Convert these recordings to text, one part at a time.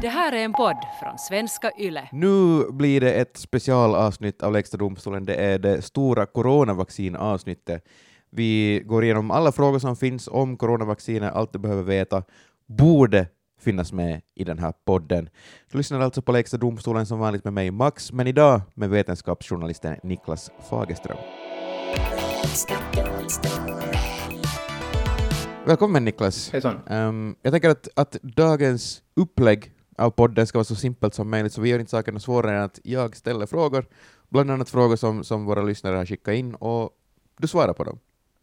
Det här är en podd från svenska YLE. Nu blir det ett specialavsnitt av Lägsta domstolen. Det är det stora coronavaccinavsnittet. Vi går igenom alla frågor som finns om coronavacciner, allt du behöver veta borde finnas med i den här podden. Du lyssnar alltså på Lägsta domstolen som vanligt med mig Max, men idag med vetenskapsjournalisten Niklas Fagerström. Välkommen Niklas. Hejsan. Um, jag tänker att, att dagens upplägg av podden ska vara så simpelt som möjligt, så vi gör inte sakerna svårare än att jag ställer frågor, bland annat frågor som, som våra lyssnare har skickat in, och du svarar på dem.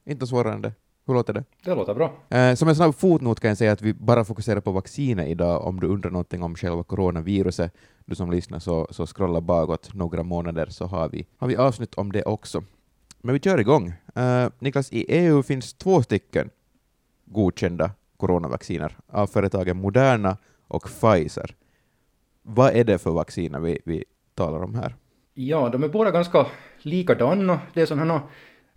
Inte svårare än det. Hur låter det? Det låter bra. Eh, som en snabb fotnot kan jag säga att vi bara fokuserar på vaccinet idag. Om du undrar någonting om själva coronaviruset, du som lyssnar, så, så scrolla bakåt några månader så har vi, har vi avsnitt om det också. Men vi kör igång. Eh, Niklas, i EU finns två stycken godkända coronavacciner av företagen Moderna och Pfizer. Vad är det för vacciner vi, vi talar om här? Ja, de är båda ganska likadana. Det är sådana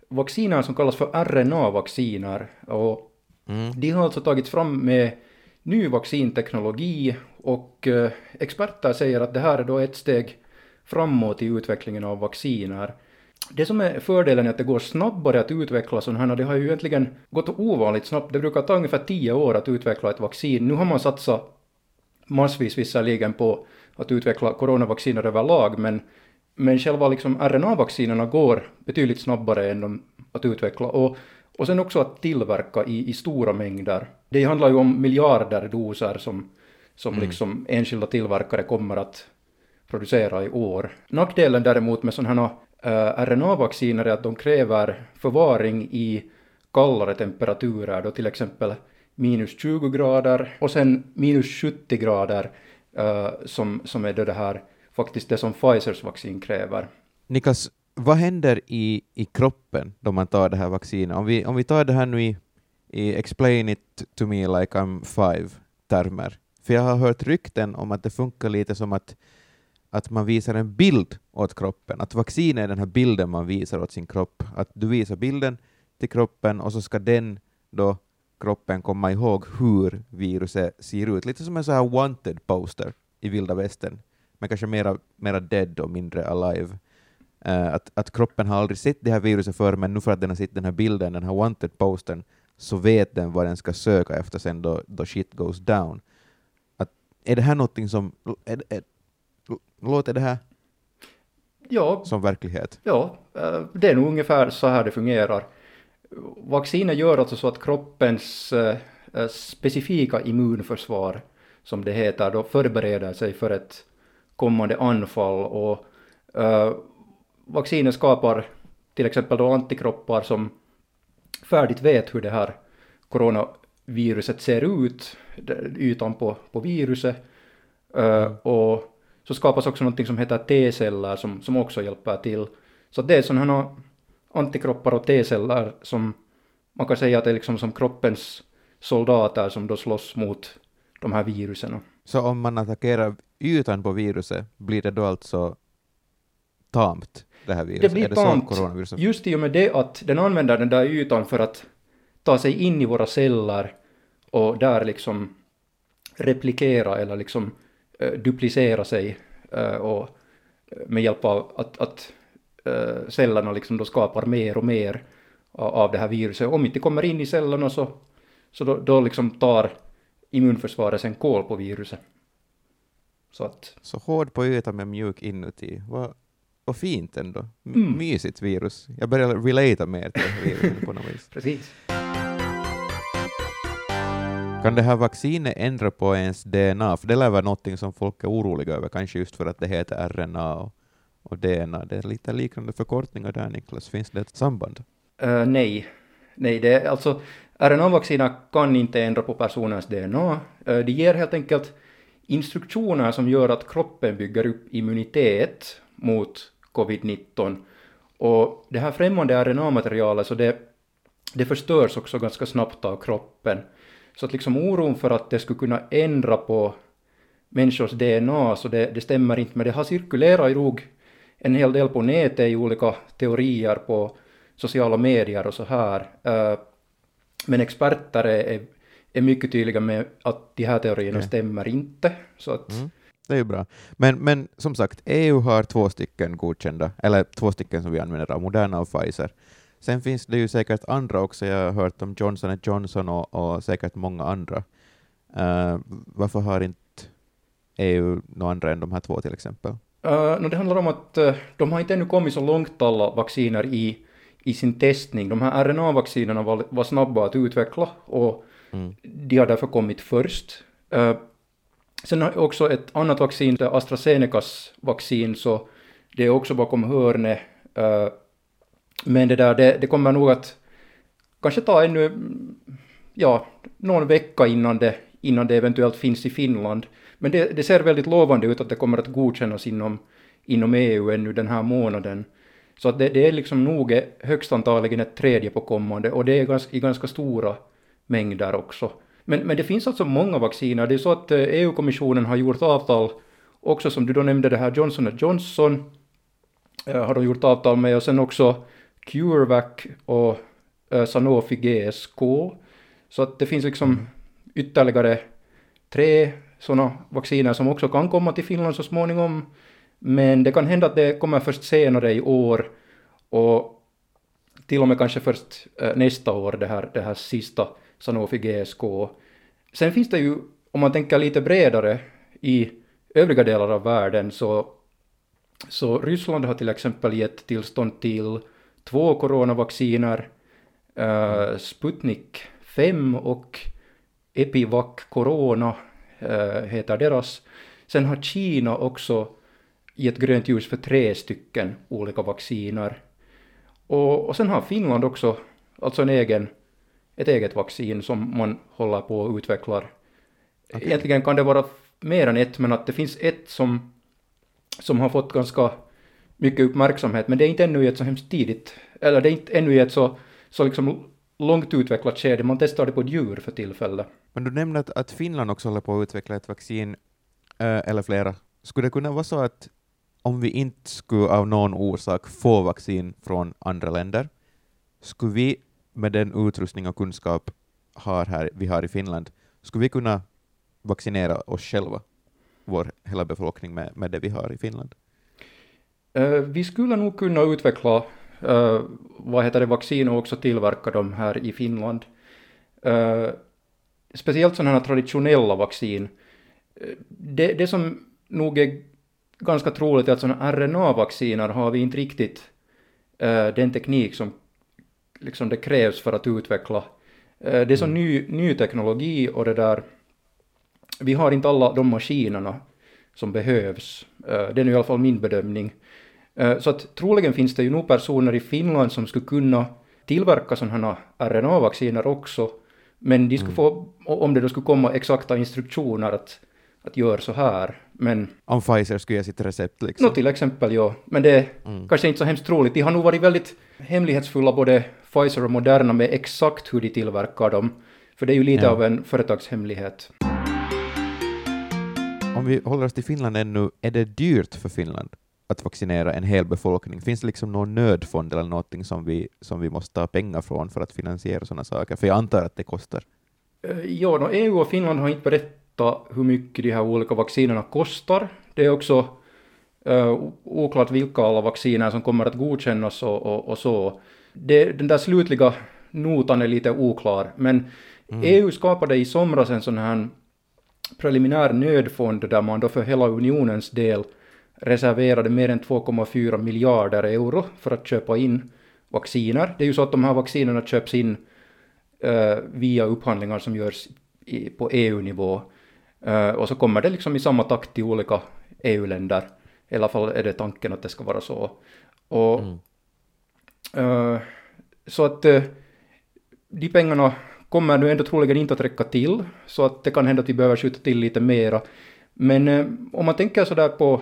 vacciner som kallas för RNA-vacciner. Och Mm. de har alltså tagits fram med ny vaccinteknologi och eh, experter säger att det här är då ett steg framåt i utvecklingen av vacciner. Det som är fördelen är att det går snabbare att utveckla sådana här, det har ju egentligen gått ovanligt snabbt. Det brukar ta ungefär 10 år att utveckla ett vaccin. Nu har man satsat massvis visserligen på att utveckla coronavacciner överlag, men, men själva liksom RNA-vaccinerna går betydligt snabbare än de att utveckla. Och, och sen också att tillverka i, i stora mängder. Det handlar ju om miljarder doser som, som liksom enskilda tillverkare kommer att producera i år. Nackdelen däremot med sådana här uh, RNA-vacciner är att de kräver förvaring i kallare temperaturer, då till exempel minus 20 grader och sen minus 70 grader uh, som, som är då det här faktiskt det som Pfizers vaccin kräver. Niklas, vad händer i, i kroppen då man tar det här vaccinet? Om vi, om vi tar det här nu i, i explain it to me like I'm five termer. För jag har hört rykten om att det funkar lite som att, att man visar en bild åt kroppen. Att vaccin är den här bilden man visar åt sin kropp. Att du visar bilden till kroppen och så ska den då kroppen komma ihåg hur viruset ser ut. Lite som en så här wanted poster i vilda västern, men kanske mera, mera dead och mindre alive. Eh, att, att kroppen har aldrig sett det här viruset förr, men nu för att den har sett den här bilden, den här wanted postern, så vet den vad den ska söka efter sen då, då shit goes down. Att, är det här någonting som... Är, är, låter det här Ja, som verklighet? ja, eh, det är nog ungefär så här det fungerar. Vacciner gör alltså så att kroppens eh, eh, specifika immunförsvar, som det heter, då förbereder sig för ett kommande anfall och eh, vacciner skapar till exempel då antikroppar som färdigt vet hur det här coronaviruset ser ut, ytan på, på viruset. Eh, och så skapas också något som heter T-celler som, som också hjälper till. Så det är sådana antikroppar och T-celler som man kan säga att det är liksom som kroppens soldater som då slåss mot de här virusen. Så om man attackerar ytan på viruset, blir det då alltså tamt, det här viruset? Det blir det tamt coronaviruset? just i och med det att den använder den där ytan för att ta sig in i våra celler och där liksom replikera eller liksom eh, duplicera sig eh, och eh, med hjälp av att, att cellerna liksom då skapar mer och mer av, det här viruset. Om inte kommer in i cellerna så, så då, då liksom tar immunförsvaret sen koll på viruset. Så att Så hård på ytan men mjuk inuti. Vad, vad fint ändå. M- Mm. Mysigt virus. Jag börjar relata mer till viruset på något vis. precis. Kan det här vaccinet ändra på ens DNA? För det lär vara någonting som folk är oroliga över, kanske just för att det heter RNA och, och DNA. Det är lite liknande förkortningar där, Niklas. Finns det ett samband? Uh, nej. Nej, det är alltså RNA-vacciner kan inte ändra på personens DNA. Uh, de ger helt enkelt instruktioner som gör att kroppen bygger upp immunitet mot covid-19. Och det här främmande RNA-materialet, så det, det förstörs också ganska snabbt av kroppen. Så att liksom oron för att det skulle kunna ändra på människors DNA, så det, det stämmer inte. Men det har cirkulerat i nog en hel del på nätet i olika teorier på sociala medier och så här. Eh, Men experter är, är, mycket tydliga med att de här teorierna Okej. stämmer inte. Så att, Mm. Det är ju bra. Men, men som sagt, EU har två stycken godkända, eller två stycken som vi använder av, Moderna och Pfizer. Sen finns det ju säkert andra också, jag har hört om Johnson Johnson och, och säkert många andra. Eh, varför har inte EU några andra än de här två till exempel? Uh, no, det handlar om att uh, de har inte ännu kommit så långt alla vacciner i, i sin testning. De här RNA-vaccinerna var, var snabba att utveckla och Mm. de har därför kommit först. Uh, sen har också ett annat vaccin, AstraZenecas vaccin, så det är också bakom hörnet. Uh, men det där, det, det kommer nog att kanske ta ännu, ja, någon vecka innan det, innan det eventuellt finns i Finland. Men det, det ser väldigt lovande ut att det kommer att godkännas inom, inom EU ännu den här månaden. Så att det, det är liksom nog högst antagligen ett tredje på kommande och det är ganska, i ganska stora mängder också. Men, men det finns alltså många vacciner. Det är så att eh, EU-kommissionen har gjort avtal också som du då nämnde det här Johnson Johnson eh, har de gjort avtal med och sen också CureVac och eh, Sanofi GSK. Så att det finns liksom ytterligare tre sådana vacciner som också kan komma till Finland så småningom. Men det kan hända att det kommer först senare i år och till och med kanske först eh, nästa år det här, det här sista Sanofi GSK. Sen finns det ju, om man tänker lite bredare i övriga delar av världen så, så Ryssland har till exempel gett tillstånd till två coronavacciner, eh, Sputnik 5 och Epivac Corona heter deras. Sen har Kina också gett grönt ljus för tre stycken olika vacciner. Och, och sen har Finland också alltså en egen, ett eget vaccin som man håller på och utvecklar. Okej. Egentligen kan det vara mer än ett, men att det finns ett som, som har fått ganska mycket uppmärksamhet, men det är inte ännu i ett så hemskt tidigt, eller det är inte ännu i ett så, så liksom långt utvecklat skede, man testar det på djur för tillfället. Men du nämnde att, att Finland också håller på att utveckla ett vaccin, eh, eller flera. Skulle det kunna vara så att om vi inte skulle av någon orsak få vaccin från andra länder, skulle vi med den utrustning och kunskap har här, vi har i Finland, skulle vi kunna vaccinera oss själva, vår hela befolkning, med, med det vi har i Finland? Eh, vi skulle nog kunna utveckla eh, vad heter det, vaccin och också tillverka dem här i Finland. Speciellt sådana här traditionella vaccin. Det, det som nog är ganska troligt är att sådana RNA-vacciner har vi inte riktigt eh, den teknik som liksom det krävs för att utveckla. Eh, det är så ny, ny teknologi och det där, vi har inte alla de maskinerna som behövs. Eh, det är nu i alla fall min bedömning. Så att troligen finns det ju nog personer i Finland som skulle kunna tillverka sådana här RNA-vacciner också. Men de skulle få, om det då skulle komma exakta instruktioner att, att göra så här. Men Om Pfizer skulle ge sitt recept liksom. nå till exempel ja, men det är Mm. kanske inte så hemskt troligt. De har nog varit väldigt hemlighetsfulla både Pfizer och Moderna med exakt hur de tillverkar dem. För det är ju lite Ja. av en företagshemlighet. Om vi håller oss till Finland ännu, är det dyrt för Finland att vaccinera en hel befolkning? Finns det liksom någon nödfond eller någonting som vi, som vi måste ta pengar från för att finansiera sådana saker? För jag antar att det kostar. Eh, Ja, no, EU och Finland har inte berättat hur mycket de här olika vaccinerna kostar. Det är också o- oklart vilka alla vacciner som kommer att godkännas och, och, och så. Det, den där slutliga notan är lite oklar, men EU skapade i somras en sån här preliminär nödfond där man då för hela unionens del reserverade mer än 2,4 miljarder euro för att köpa in vacciner. Det är ju så att de här vaccinerna köps in eh, via upphandlingar som görs i, på EU-nivå. Eh, och så kommer det liksom i samma takt till olika EU-länder. I alla fall är det tanken att det ska vara så. Och, Mm. eh, så att de pengarna kommer nu ändå troligen inte att räcka till. Så att det kan hända att vi behöver skjuta till lite mera. Men om man tänker sådär på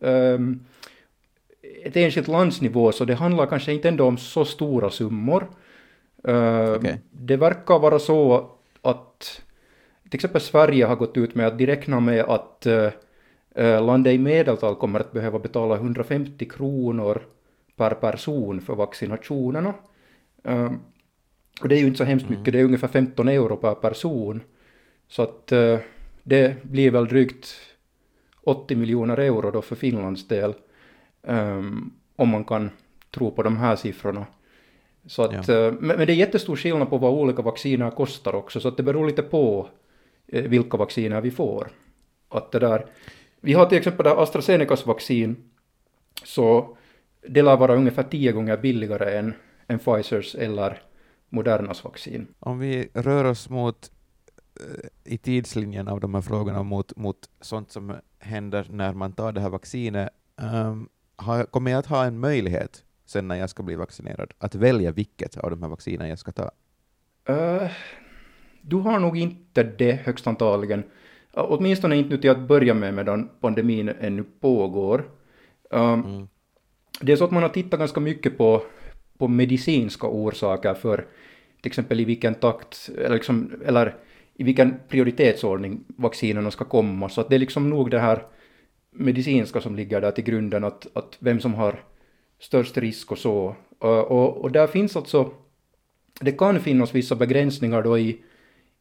ehm, ett enskilt landsnivå så det handlar kanske inte ändå om så stora summor. Eh, Okej. Det verkar vara så att till exempel Sverige har gått ut med att de räknar med att eh, eh, landet i medeltal kommer att behöva betala 150 kronor per person för vaccinationerna. Eh, Och det är ju inte så hemskt mycket, det är ungefär 15 euro per person. Så att uh, det blir väl drygt 80 miljoner euro då för Finlands del. Um, om man kan tro på de här siffrorna. Så att, ja. uh, men, men, det är jättestor skillnad på vad olika vacciner kostar också, så att det beror lite på uh, vilka vacciner vi får. Att det där, vi har till exempel där AstraZenecas vaccin, så det lär vara ungefär tio gånger billigare än, än Pfizers eller Modernas vaccin. Om vi rör oss mot eh, i tidslinjen av de här frågorna mot, mot sånt som händer när man tar det här vaccinet, um, har, kommer jag att ha en möjlighet sen när jag ska bli vaccinerad att välja vilket av de här vaccinen jag ska ta? Uh, du har nog inte det högst antagligen. Åtminstone inte nu till att börja med medan pandemin ännu pågår. Um, mm. Det är så att man har tittat ganska mycket på, på medicinska orsaker för till exempel i vilken takt, eller, liksom, eller i vilken prioritetsordning vaccinerna ska komma. Så att det är liksom nog det här medicinska som ligger där till grunden, att, att vem som har störst risk och så. Och, och, och där finns alltså, det kan finnas vissa begränsningar då i,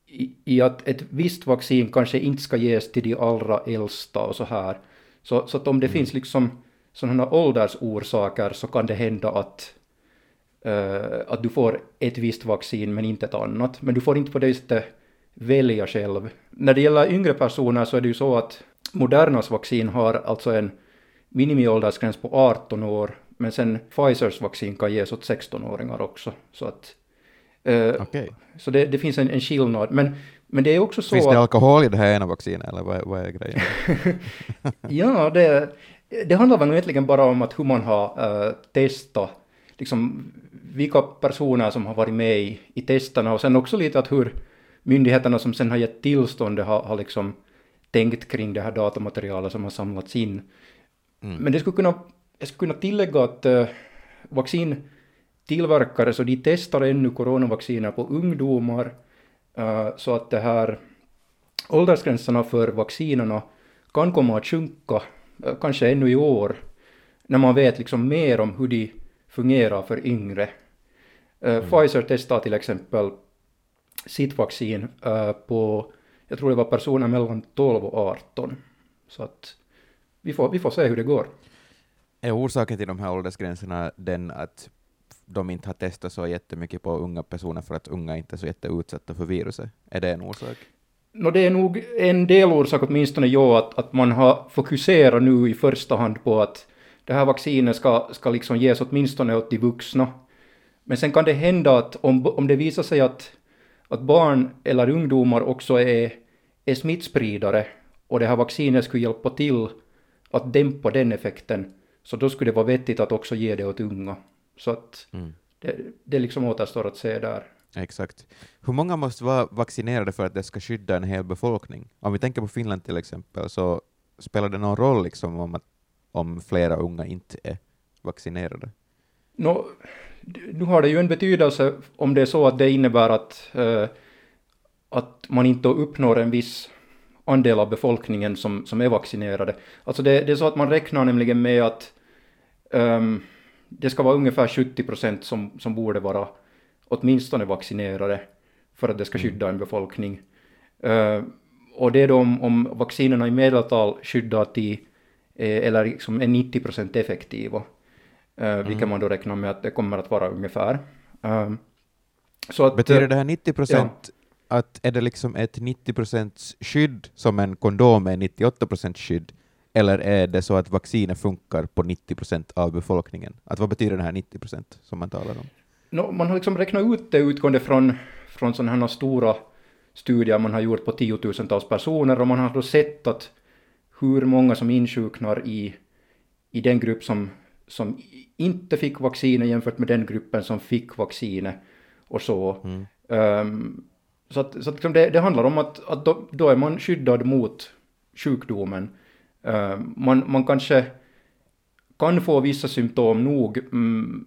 i, i, att ett visst vaccin kanske inte ska ges till de allra äldsta och så här. Så, så att om det mm. finns liksom sådana åldersorsaker så kan det hända att, uh, att du får ett visst vaccin men inte ett annat. Men du får inte på det sättet välja själv. När det gäller yngre personer så är det ju så att Modernas vaccin har alltså en minimiåldersgräns på 18 år, men sen Pfizers vaccin kan ges åt 16-åringar också. Så att uh, okay. Så det, det finns en, en skillnad. Men, men det är också så Finns det alkohol i det här ena vaccinet, eller vad, vad är grejen? ja, det, det handlar väl egentligen bara om att hur man har uh, testat, liksom vilka personer som har varit med i, i testerna och sen också lite att hur myndigheterna som sen har gett tillståndet har, har liksom tänkt kring det här datamaterialet som har samlats in. Mm. Men det skulle kunna, jag skulle kunna tillägga att uh, vaccintillverkare, så de testar ännu coronavacciner på ungdomar, uh, så att det här åldersgränserna för vaccinerna kan komma att sjunka Eh, kanske ännu i år, när man vet liksom mer om hur de fungerar för yngre. Mm. Pfizer testar till exempel sitt vaccin uh, på, jag tror det var personer mellan 12 och 18. Så att vi får, vi får se hur det går. Är orsaken till de här åldersgränserna den att de inte har testat så jättemycket på unga personer för att unga inte är så jätteutsatta för viruset? Är det en orsak? No, det är nog en delorsak åtminstone ja, att, att man har fokuserat nu i första hand på att det här vaccinet ska, ska liksom ges åtminstone åt de vuxna. Men sen kan det hända att om, om det visar sig att, att barn eller ungdomar också är, är smittspridare och det här vaccinet skulle hjälpa till att dämpa den effekten, så då skulle det vara vettigt att också ge det åt unga. Så att mm. det, det liksom återstår att se där. Exakt. Hur många måste vara vaccinerade för att det ska skydda en hel befolkning? Om vi tänker på Finland till exempel, så spelar det någon roll liksom om, att, om flera unga inte är vaccinerade? No, nu har det ju en betydelse om det är så att det innebär att, uh, att man inte uppnår en viss andel av befolkningen som, som är vaccinerade. Alltså det, det är så att man räknar nämligen med att um, det ska vara ungefär 70 procent som, som borde vara åtminstone vaccinerade för att det ska mm. skydda en befolkning. Uh, och det är då om, om vaccinerna i medeltal skyddar till, eh, eller liksom är 90 procent effektiva, mm. vilket man då räknar med att det kommer att vara ungefär. Så att, Betyder det här 90 procent ja. att är det liksom ett 90 procents skydd som en kondom är 98 procents skydd, eller är det så att vaccinet funkar på 90 procent av befolkningen? Att vad betyder det här 90 procent som man talar om? no, man har liksom räknat ut det utgående från, från sådana här stora studier man har gjort på tiotusentals personer och man har då sett att hur många som insjuknar i, i den grupp som, som inte fick vaccinet jämfört med den gruppen som fick vaccinet och så. Mm. Um, så att, så att liksom det, det, handlar om att, att då, då, är man skyddad mot sjukdomen. Uh, man, man kanske kan få vissa symptom nog, mm,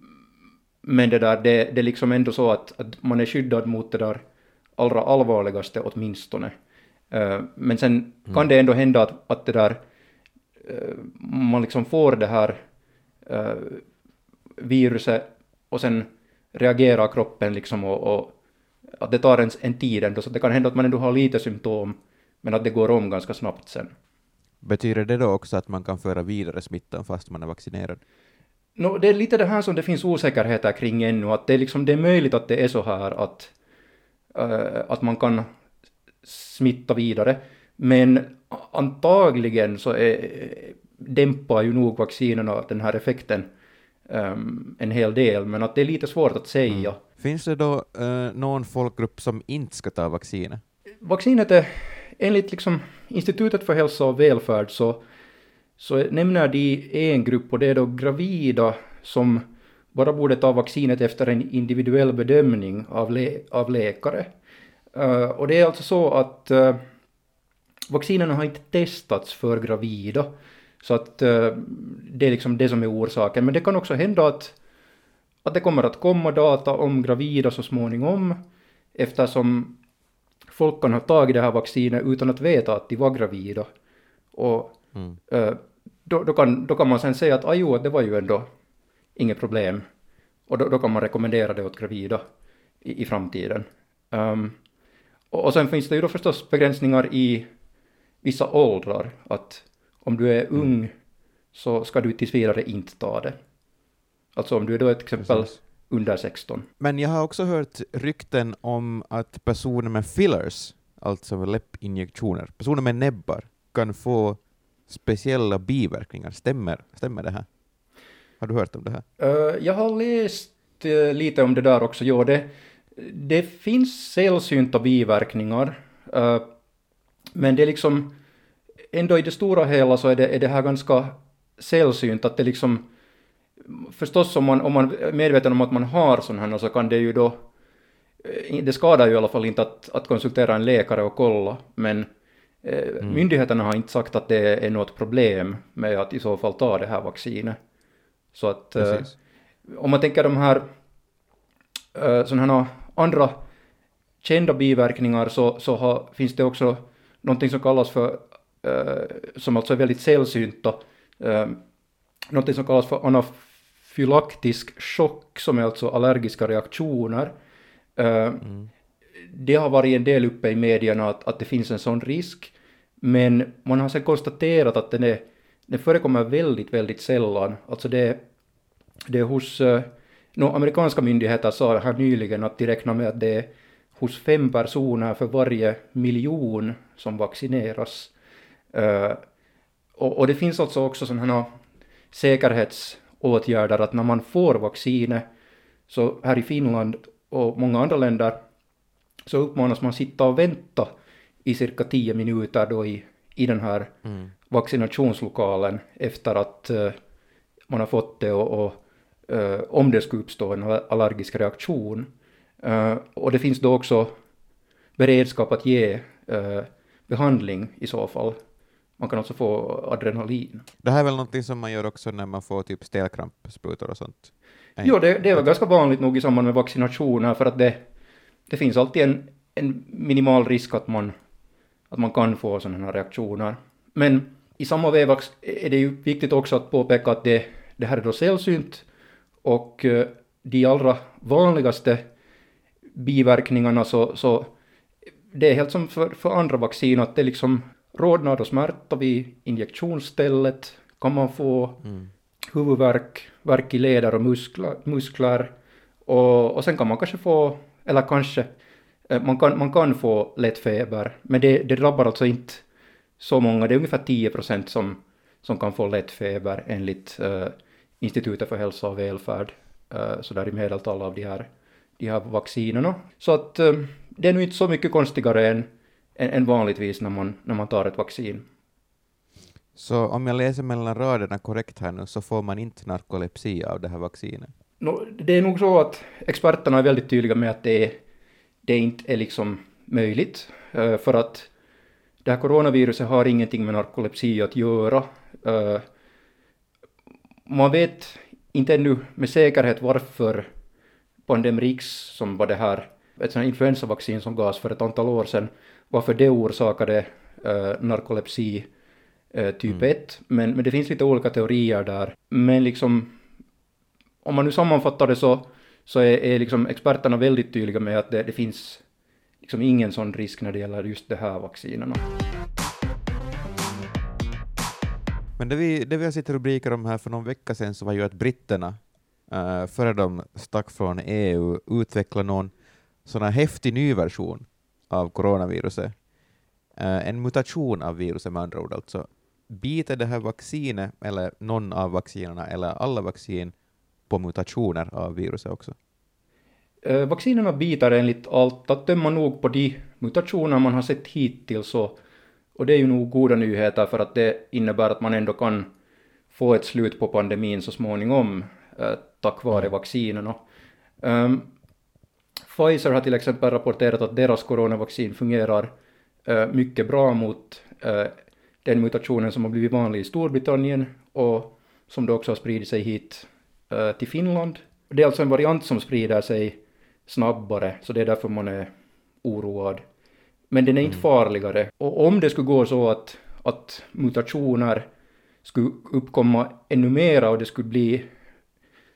men det där, det, det är liksom ändå så att, att man är skyddad mot det där allra allvarligaste åtminstone. Uh, men sen mm. kan det ändå hända att, att det där, uh, man liksom får det här uh, viruset och sen reagerar kroppen liksom och, och, att det tar en, en tid ändå, så det kan hända att man ändå har lite symptom, men att det går om ganska snabbt sen. Betyder det då också att man kan föra vidare smittan fast man är vaccinerad? No, det är lite det här som det finns osäkerheter kring ännu, att det är, liksom, det är möjligt att det är så här att, uh, att man kan smitta vidare, men antagligen så är, dämpar ju nog vaccinerna den här effekten um, en hel del, men att det är lite svårt att säga. Mm. Finns det då uh, någon folkgrupp som inte ska ta vaccinet? Vaccinet är, enligt liksom Institutet för hälsa och välfärd så, så nämner de en grupp och det är då gravida som bara borde ta vaccinet efter en individuell bedömning av, le, av läkare. Uh, och det är alltså så att uh, vaccinerna har inte testats för gravida. Så att uh, det är liksom det som är orsaken. Men det kan också hända att, att det kommer att komma data om gravida så småningom eftersom folk kan ha tagit det här vaccinet utan att veta att de var gravida. Och mm. uh, då, då, kan, då kan man sen säga att ah, jo, det var ju ändå inget problem. Och då, då kan man rekommendera det åt gravida i, i framtiden. Um, och, och sen finns det ju då förstås begränsningar i vissa åldrar. Att om du är ung mm. så ska du tills vidare inte ta det. Alltså om du är då till exempel Precis. under 16. Men jag har också hört rykten om att personer med fillers, alltså läppinjektioner, personer med näbbar, kan få speciella biverkningar. Stämmer, stämmer det här? Har du hört om det här? Uh, jag har läst uh, lite om det där också. Jo, det, det finns sällsynta biverkningar. Uh, men det är liksom, ändå i det stora hela så är det, är det här ganska sällsynt att det liksom, förstås om man, om man är medveten om att man har sådana här så kan det ju då, eh, det skadar ju i alla fall inte att, att konsultera en läkare och kolla, men eh, mm. myndigheterna har inte sagt att det är något problem med att i så fall ta det här vaccinet. Så att eh, om man tänker de här eh, sådana här andra kända biverkningar så, så har, finns det också någonting som kallas för, som alltså är väldigt sällsynta, uh, någonting som kallas för anafylaktisk chock, som är alltså allergiska reaktioner. Uh, mm. Det har varit en del uppe i medierna att, att det finns en sån risk, men man har sen konstaterat att den, är, den förekommer väldigt, väldigt sällan. Alltså det, det är hos, no, amerikanska myndigheter sa här nyligen att de räknar med att det är hos fem personer för varje miljon som vaccineras. Uh, och, och, det finns alltså också sådana säkerhetsåtgärder att när man får vaccinet, så här i Finland och många andra länder, så uppmanas man sitta och vänta i cirka tio minuter då i, i den här mm. vaccinationslokalen efter att uh, man har fått det och, och uh, om det skulle uppstå en allergisk reaktion och det finns då också beredskap att ge behandling i så fall. Man kan också få adrenalin. Det här är väl någonting som man gör också när man får typ stelkrampsprutor och sånt? Jo, det, det är väl ganska vanligt nog i samband med vaccinationer för att det, det finns alltid en, en minimal risk att man, att man kan få sådana här reaktioner. Men i samma veva är det ju viktigt också att påpeka att det, det här är då sällsynt och uh, de allra vanligaste biverkningarna så, så det är helt som för, för andra vaccin att det liksom rodnad och smärta vid injektionsstället kan man få mm. huvudvärk, värk i leder och muskler, muskler och, och sen kan man kanske få, eller kanske, eh, man kan, man kan få lätt feber, men det, det drabbar alltså inte så många, det är ungefär 10 procent som, som kan få lätt feber enligt uh, Institutet för hälsa och välfärd, uh, så där i medeltal av de här de här vaccinerna. Så att eh, det är nu inte så mycket konstigare än, än, vanligtvis när man, när man tar ett vaccin. Så om jag läser mellan raderna korrekt här nu så får man inte narkolepsi av det här vaccinet? No, det är nog så att experterna är väldigt tydliga med att det, det inte är liksom möjligt, uh, för att det här coronaviruset har ingenting med narkolepsi att göra. Uh, man vet inte ännu med säkerhet varför Pandemrix som var det här, ett sånt influensavaccin som gavs för ett antal år sedan, varför det orsakade uh, narkolepsi uh, typ mm. 1. Men, men det finns lite olika teorier där. Men liksom, om man nu sammanfattar det så, så är, är liksom experterna väldigt tydliga med att det, det finns liksom ingen sån risk när det gäller just de här vaccinerna. Men det vi, det vi har sett rubriker om här för någon vecka sedan så var ju att britterna, uh, före de stack från EU, utvecklade någon sån här häftig ny version av coronaviruset. Uh, en mutation av viruset med andra ord alltså. Biter det här vaccinet, eller någon av vaccinerna, eller alla vaccin på mutationer av viruset också? Uh, vaccinerna biter enligt allt att döma nog på de mutationer man har sett hittills och och det är ju nog goda nyheter för att det innebär att man ändå kan få ett slut på pandemin så småningom eh, tack vare mm. vaccinerna. Um, Pfizer har till exempel rapporterat att deras coronavaccin fungerar uh, mycket bra mot uh, den mutationen som har blivit vanlig i Storbritannien och som då också har spridit sig hit uh, till Finland. Det är alltså en variant som sprider sig snabbare, så det är därför man är oroad. Men den är inte mm. farligare. Och om det skulle gå så att, att mutationer skulle uppkomma ännu mera och det skulle bli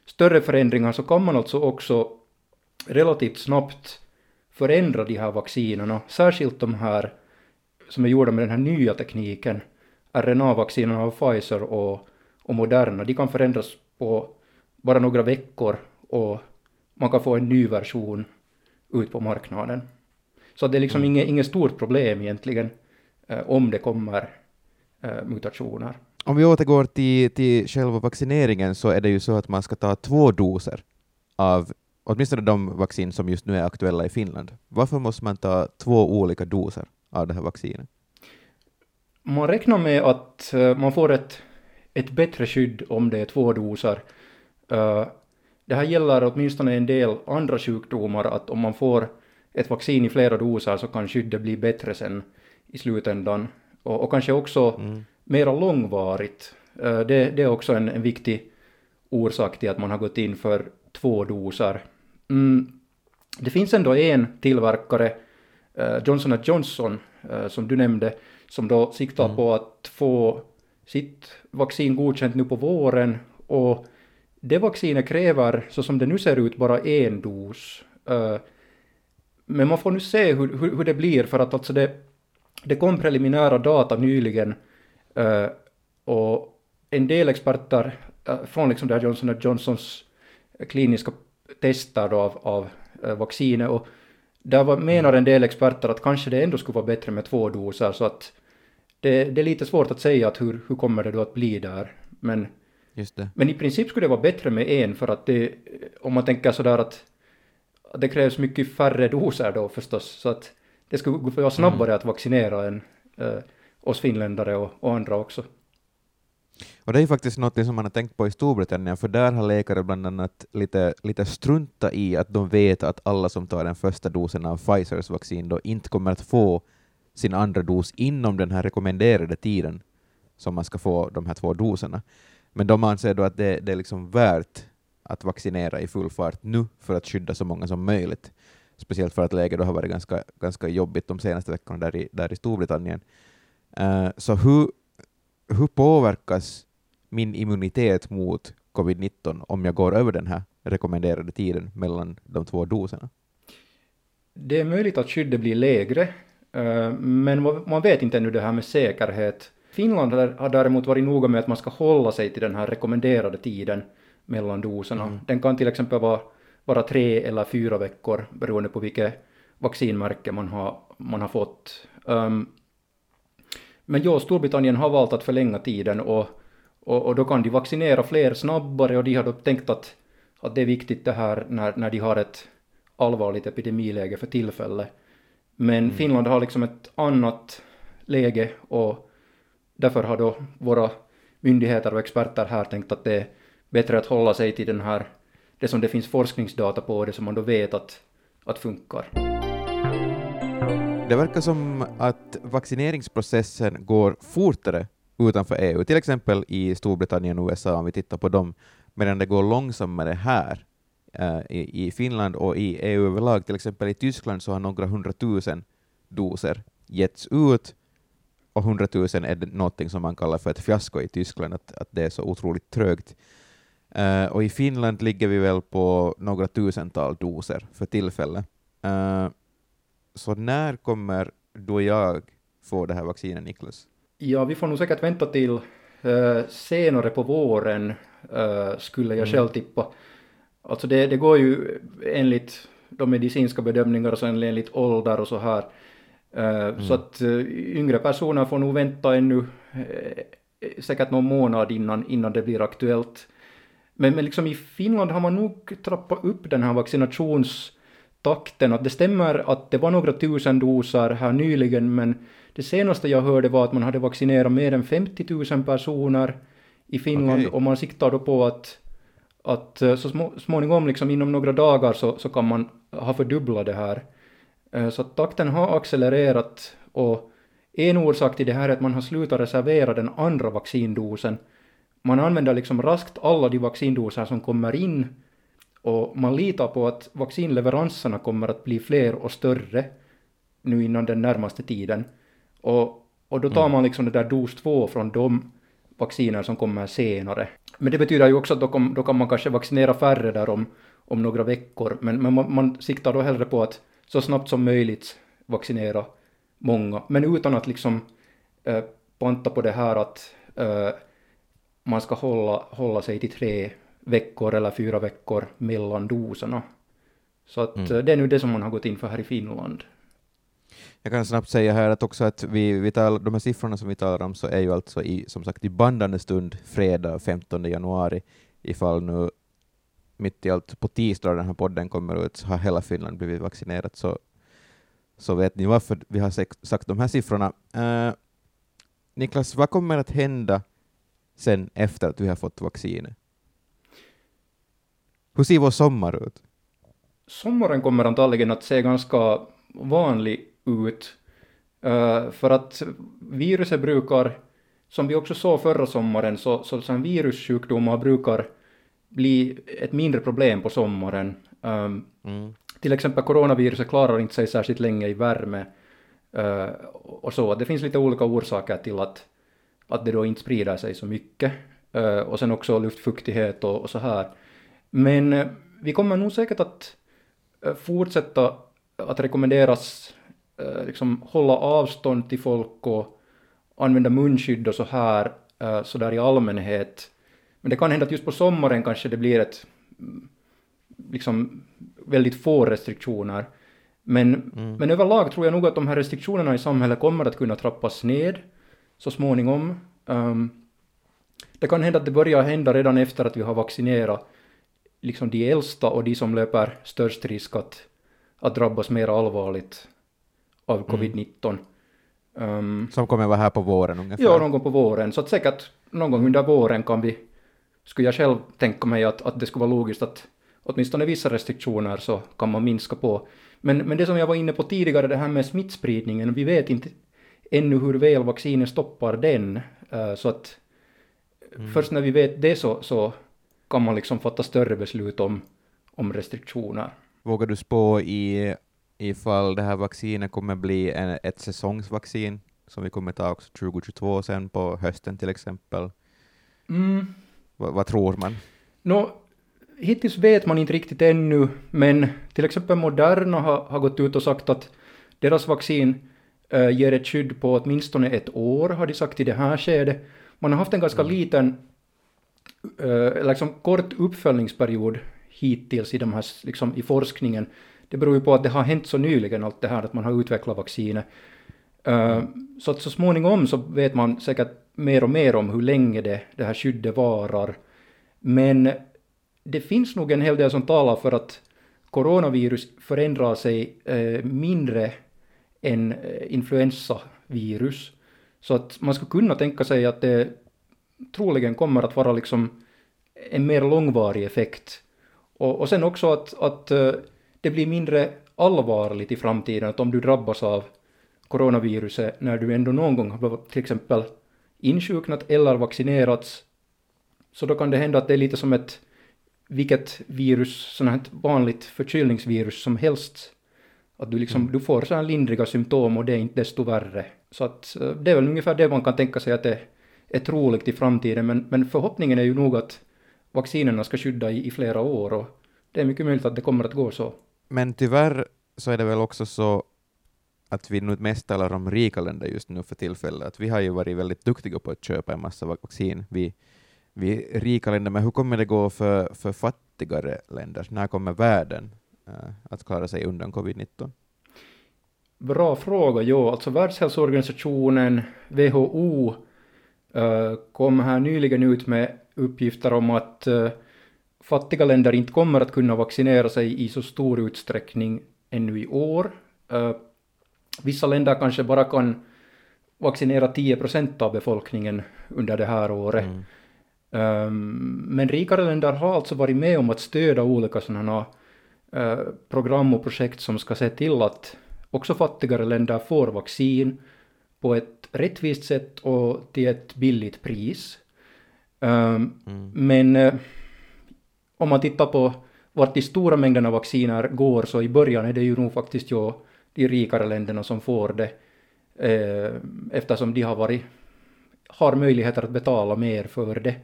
större förändringar så kan man alltså också relativt snabbt förändra de här vaccinerna, särskilt de här som är gjorda med den här nya tekniken, RNA-vaccinerna av Pfizer och, och Moderna, de kan förändras på bara några veckor och man kan få en ny version ut på marknaden. Så det är liksom mm. inget, inget stort problem egentligen eh, om det kommer eh, mutationer. Om vi återgår till, till själva vaccineringen så är det ju så att man ska ta två doser av åtminstone de vaccin som just nu är aktuella i Finland. Varför måste man ta två olika doser av det här vaccinet? Man räknar med att uh, man får ett, ett bättre skydd om det är två doser. Uh, det här gäller åtminstone en del andra sjukdomar, att om man får ett vaccin i flera doser så kan skyddet bli bättre sen i slutändan. Och, och kanske också mm. mera långvarigt. Uh, det, det, är också en, en, viktig orsak till att man har gått in för två doser. Mm. Det finns ändå en tillverkare, uh, Johnson Johnson, uh, som du nämnde, som då siktar mm. på att få sitt vaccin godkänt nu på våren och det vaccinet kräver, så som det nu ser ut, bara en dos. Uh, men man får nu se hur, hur, hur det blir för att alltså det, det kom preliminära data nyligen och en del experter från liksom där Johnson Johnsons kliniska tester då av, av uh, vaccinet och där var, menar en del experter att kanske det ändå skulle vara bättre med två doser så att det, det är lite svårt att säga att hur, hur kommer det då att bli där. Men, men i princip skulle det vara bättre med en för att det, om man tänker sådär att det krävs mycket färre doser då förstås, så att det skulle vara snabbare mm. att vaccinera än äh, oss finländare och, och, andra också. Och det är ju faktiskt något som man har tänkt på i Storbritannien, för där har läkare bland annat lite, lite strunta i att de vet att alla som tar den första dosen av Pfizers vaccin då inte kommer att få sin andra dos inom den här rekommenderade tiden som man ska få de här två doserna. Men de anser då att det, det är liksom värt att vaccinera i full fart nu för att skydda så många som möjligt. Speciellt för att läget då har varit ganska, ganska jobbigt de senaste veckorna där i, där i Storbritannien. Uh, så hur, hur påverkas min immunitet mot covid-19 om jag går över den här rekommenderade tiden mellan de två doserna? Det är möjligt att skyddet blir lägre, uh, men man vet inte ännu det här med säkerhet. Finland har däremot varit noga med att man ska hålla sig till den här rekommenderade tiden mellan doserna. Mm. Den kan till exempel vara, vara tre eller fyra veckor beroende på vilket vaccinmärke man har, man har fått. Um, men ja, Storbritannien har valt att förlänga tiden och, och, och, då kan de vaccinera fler snabbare och de har då tänkt att, att det är viktigt det här när, när de har ett allvarligt epidemiläge för tillfället. Men mm. Finland har liksom ett annat läge och därför har då våra myndigheter och experter här tänkt att det är bättre att hålla sig till den här, det som det finns forskningsdata på, det som man då vet att, att funkar. Det verkar som att vaccineringsprocessen går fortare utanför EU, till exempel i Storbritannien och USA om vi tittar på dem, medan det går långsammare här eh, i, i Finland och i EU överlag. Till exempel i Tyskland så har några hundratusen doser getts ut och hundratusen är något som man kallar för ett fiasko i Tyskland, att, att det är så otroligt trögt. Eh, och i Finland ligger vi väl på några tusental doser för tillfället. Eh, så när kommer du och jag få det här vaccinet, Niklas? Ja, vi får nog säkert vänta till eh, senare på våren, eh, skulle jag Mm. själv tippa. Alltså det, det går ju enligt de medicinska bedömningar och sen enligt ålder och så här. Eh, Så att eh, yngre personer får nog vänta ännu eh, säkert någon månad innan, innan det blir aktuellt. Men, men liksom i Finland har man nog trappat upp den här vaccinationstakten. Att det stämmer att det var några tusen doser här nyligen, men det senaste jag hörde var att man hade vaccinerat mer än 50 000 personer i Finland Okej. och man siktar då på att, att eh, så små, småningom, liksom inom några dagar, så, så kan man ha fördubblat det här. Eh, Så takten har accelererat och en orsak till det här är att man har slutat reservera den andra vaccindosen. Man använder liksom raskt alla de vaccindoser som kommer in och man litar på att vaccinleveranserna kommer att bli fler och större nu innan den närmaste tiden. Och, och då tar man liksom det där dos 2 från de vacciner som kommer senare. Men det betyder ju också att då, kom, då kan man kanske vaccinera färre där om, om några veckor. Men, men man, man siktar då hellre på att så snabbt som möjligt vaccinera många. Men utan att liksom eh, panta på det här att eh, man ska hålla, hålla sig till tre veckor eller fyra veckor mellan doserna. Så att Mm. eh, det är nu det som man har gått in för här i Finland. Jag kan snabbt säga här att också att vi, vi talar, de här siffrorna som vi talar om så är ju alltså i, som sagt i bandande stund fredag 15 januari, ifall nu mitt i allt på tisdag den här podden kommer ut så har hela Finland blivit vaccinerat så, så vet ni varför vi har sagt de här siffrorna. Eh, Niklas, vad kommer att hända sen efter att vi har fått vaccinet? Hur ser vår sommar ut? Sommaren kommer antagligen att se ganska vanlig ut. Eh, för att viruset brukar, som vi också såg förra sommaren, så, så, så virussjukdomar brukar bli ett mindre problem på sommaren. Um, Mm. till exempel coronaviruset klarar inte sig särskilt länge i värme. eh, och så. Det finns lite olika orsaker till att, att det då inte sprider sig så mycket. Eh, och sen också luftfuktighet och, och så här. Men eh, vi kommer nog säkert att eh, fortsätta att rekommenderas eh, liksom hålla avstånd till folk och använda munskydd och så här, så där i allmänhet. Men det kan hända att just på sommaren kanske det blir ett mm, liksom väldigt få restriktioner. Men, Mm. men överlag tror jag nog att de här restriktionerna i samhället kommer att kunna trappas ned så småningom. Um, det kan hända att det börjar hända redan efter att vi har vaccinerat liksom de äldsta och de som löper störst risk att, att drabbas mer allvarligt av covid-19. Um, Som kommer vara här på våren ungefär? Ja, någon gång på våren. Så att säkert någon gång under våren kan vi, skulle jag själv tänka mig att, att det skulle vara logiskt att åtminstone vissa restriktioner så kan man minska på. Men, men det som jag var inne på tidigare, det här med smittspridningen, vi vet inte ännu hur väl vaccinet stoppar den. Eh, Så att först när vi vet det så, så kan man liksom fatta större beslut om, om restriktioner. Vågar du spå i ifall det här vaccinet kommer bli en, ett säsongsvaccin som vi kommer ta också 2022 sen på hösten till exempel? Mm. Va, vad tror man? Nå, hittills vet man inte riktigt ännu, men till exempel Moderna har, har gått ut och sagt att deras vaccin eh, ger ett skydd på åtminstone ett år, har de sagt i det här skedet. Man har haft en ganska liten, eh, liksom kort uppföljningsperiod hittills i, de här, liksom, i forskningen. Det beror ju på att det har hänt så nyligen allt det här, att man har utvecklat vaccinet. Eh, Så att så småningom så vet man säkert mer och mer om hur länge det, det här skyddet varar. Men det finns nog en hel del som talar för att coronavirus förändrar sig eh, mindre än eh, influensavirus. Så att man skulle kunna tänka sig att det troligen kommer att vara liksom en mer långvarig effekt. Och, och sen också att, att eh, det blir mindre allvarligt i framtiden, att om du drabbas av coronaviruset när du ändå någon gång har till exempel insjuknat eller vaccinerats, så då kan det hända att det är lite som ett vilket virus, sånt här vanligt förkylningsvirus som helst. Att du liksom, du får så här lindriga symptom och det är inte desto värre. Så att eh, det är väl ungefär det man kan tänka sig att det är troligt i framtiden, men, men förhoppningen är ju nog att, vaccinerna ska skydda i, i flera år och det är mycket möjligt att det kommer att gå så. Men tyvärr så är det väl också så att vi nu mest talar om rika länder just nu för tillfället. Att vi har ju varit väldigt duktiga på att köpa en massa vaccin, vi, vi rika länder, men hur kommer det gå för, för fattigare länder? När kommer världen uh, att klara sig undan covid-19? Bra fråga, jo. Alltså Världshälsoorganisationen, WHO, kom här nyligen ut med uppgifter om att uh, fattiga länder inte kommer att kunna vaccinera sig i så stor utsträckning ännu i år. Uh, vissa länder kanske bara kan vaccinera 10 procent av befolkningen under det här året. Mm. Um, men rikare länder har alltså varit med om att stödja olika sådana uh, program och projekt som ska se till att också fattigare länder får vaccin på ett rättvist sätt och till ett billigt pris. Um, mm. Men uh, om man tittar på vart de stora mängderna vacciner går så i början är det ju nog faktiskt ju de rikare länderna som får det eh, eftersom de har varit har möjligheter att betala mer för det.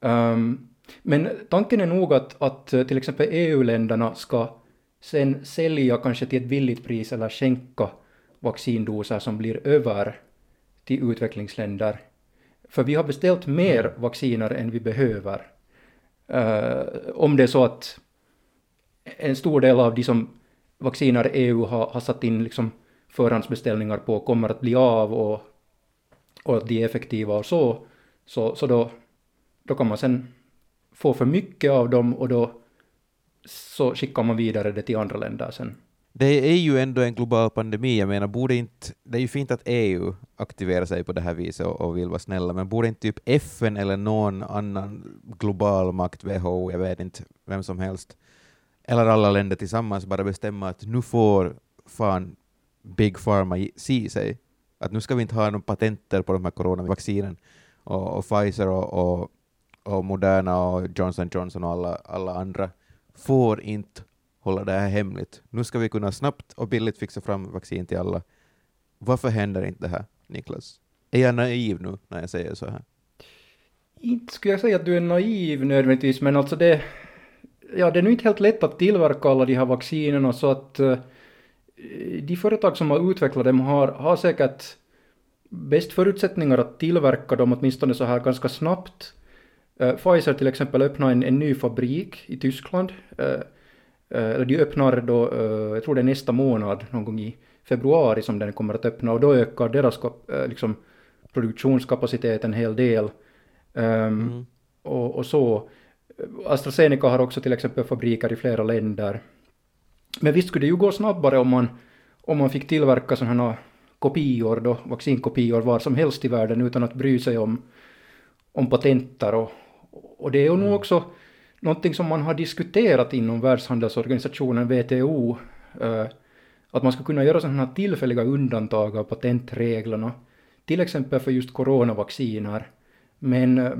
Um, men tanken är nog att, att till exempel EU-länderna ska sen sälja kanske till ett billigt pris eller skänka vaccindoser som blir över till utvecklingsländer. För vi har beställt mer vacciner än vi behöver. Uh, om det är så att en stor del av de som vacciner EU har, har satt in liksom förhandsbeställningar på kommer att bli av och, och att de är effektiva och så, så, så då, då kan man sen få för mycket av dem och då så skickar man vidare det till andra länder sen. Det är ju ändå en global pandemi, jag menar, borde inte, det är ju fint att EU aktiverar sig på det här viset och, och vill vara snälla, men borde inte typ FN eller någon annan global makt, WHO, jag vet inte, vem som helst, eller alla länder tillsammans bara bestämma att nu får fan Big Pharma se sig, att nu ska vi inte ha några patenter på de här coronavaccinen, och, och Pfizer och, och, och Moderna och Johnson Johnson och alla, alla andra får inte hålla det här hemligt. Nu ska vi kunna snabbt och billigt fixa fram vaccin till alla. Varför händer inte det här, Niklas? Är jag naiv nu när jag säger så här? Inte skulle jag säga att du är naiv nödvändigtvis, men alltså det, ja, det är nu inte helt lätt att tillverka alla de här vaccinerna så att uh, de företag som har utvecklat dem har, har säkert bäst förutsättningar att tillverka dem åtminstone så här ganska snabbt. Uh, Pfizer till exempel öppnade en, en ny fabrik i Tyskland. Uh, eller de öppnar då, jag tror det är nästa månad, någon gång i februari som den kommer att öppna och då ökar deras liksom, produktionskapacitet en hel del. Um, mm. och, och, så. AstraZeneca har också till exempel fabriker i flera länder. Men visst skulle det ju gå snabbare om man, om man fick tillverka sådana kopior då, vaccinkopior var som helst i världen utan att bry sig om, om patenter och, och det är ju mm. nog också någonting som man har diskuterat inom Världshandelsorganisationen WTO, eh, att man ska kunna göra sådana tillfälliga undantag av patentreglerna, till exempel för just coronavacciner. Men eh,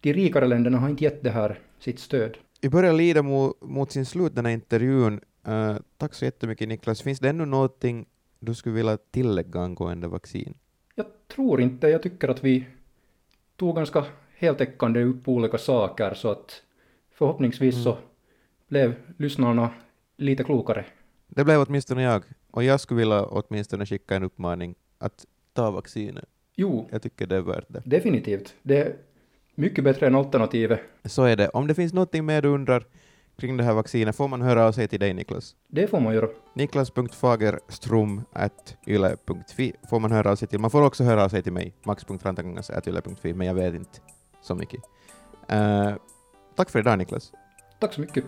de rikare länderna har inte gett det här sitt stöd. Vi börjar lida mot, mot sin slut den här intervjun. Uh, tack så jättemycket Niklas. Finns det ännu någonting du skulle vilja tillägga angående vaccin? Jag tror inte. Jag tycker att vi tog ganska heltäckande upp olika saker så att förhoppningsvis mm. så blev lyssnarna lite klokare. Det blev åtminstone jag. Och jag skulle vilja åtminstone skicka en uppmaning att ta vaccinet. Jo. Jag tycker det är värt det. Definitivt. Det är mycket bättre än alternativet. Så är det. Om det finns något mer du undrar kring det här vaccinet får man höra av sig till dig Niklas. Det får man göra. Niklas.fagerstrom.yle.fi får man höra av sig till. Man får också höra av sig till mig, max.rantakangas.yle.fi, men jag vet inte så mycket. Uh, tack för idag Niklas. Tack så mycket.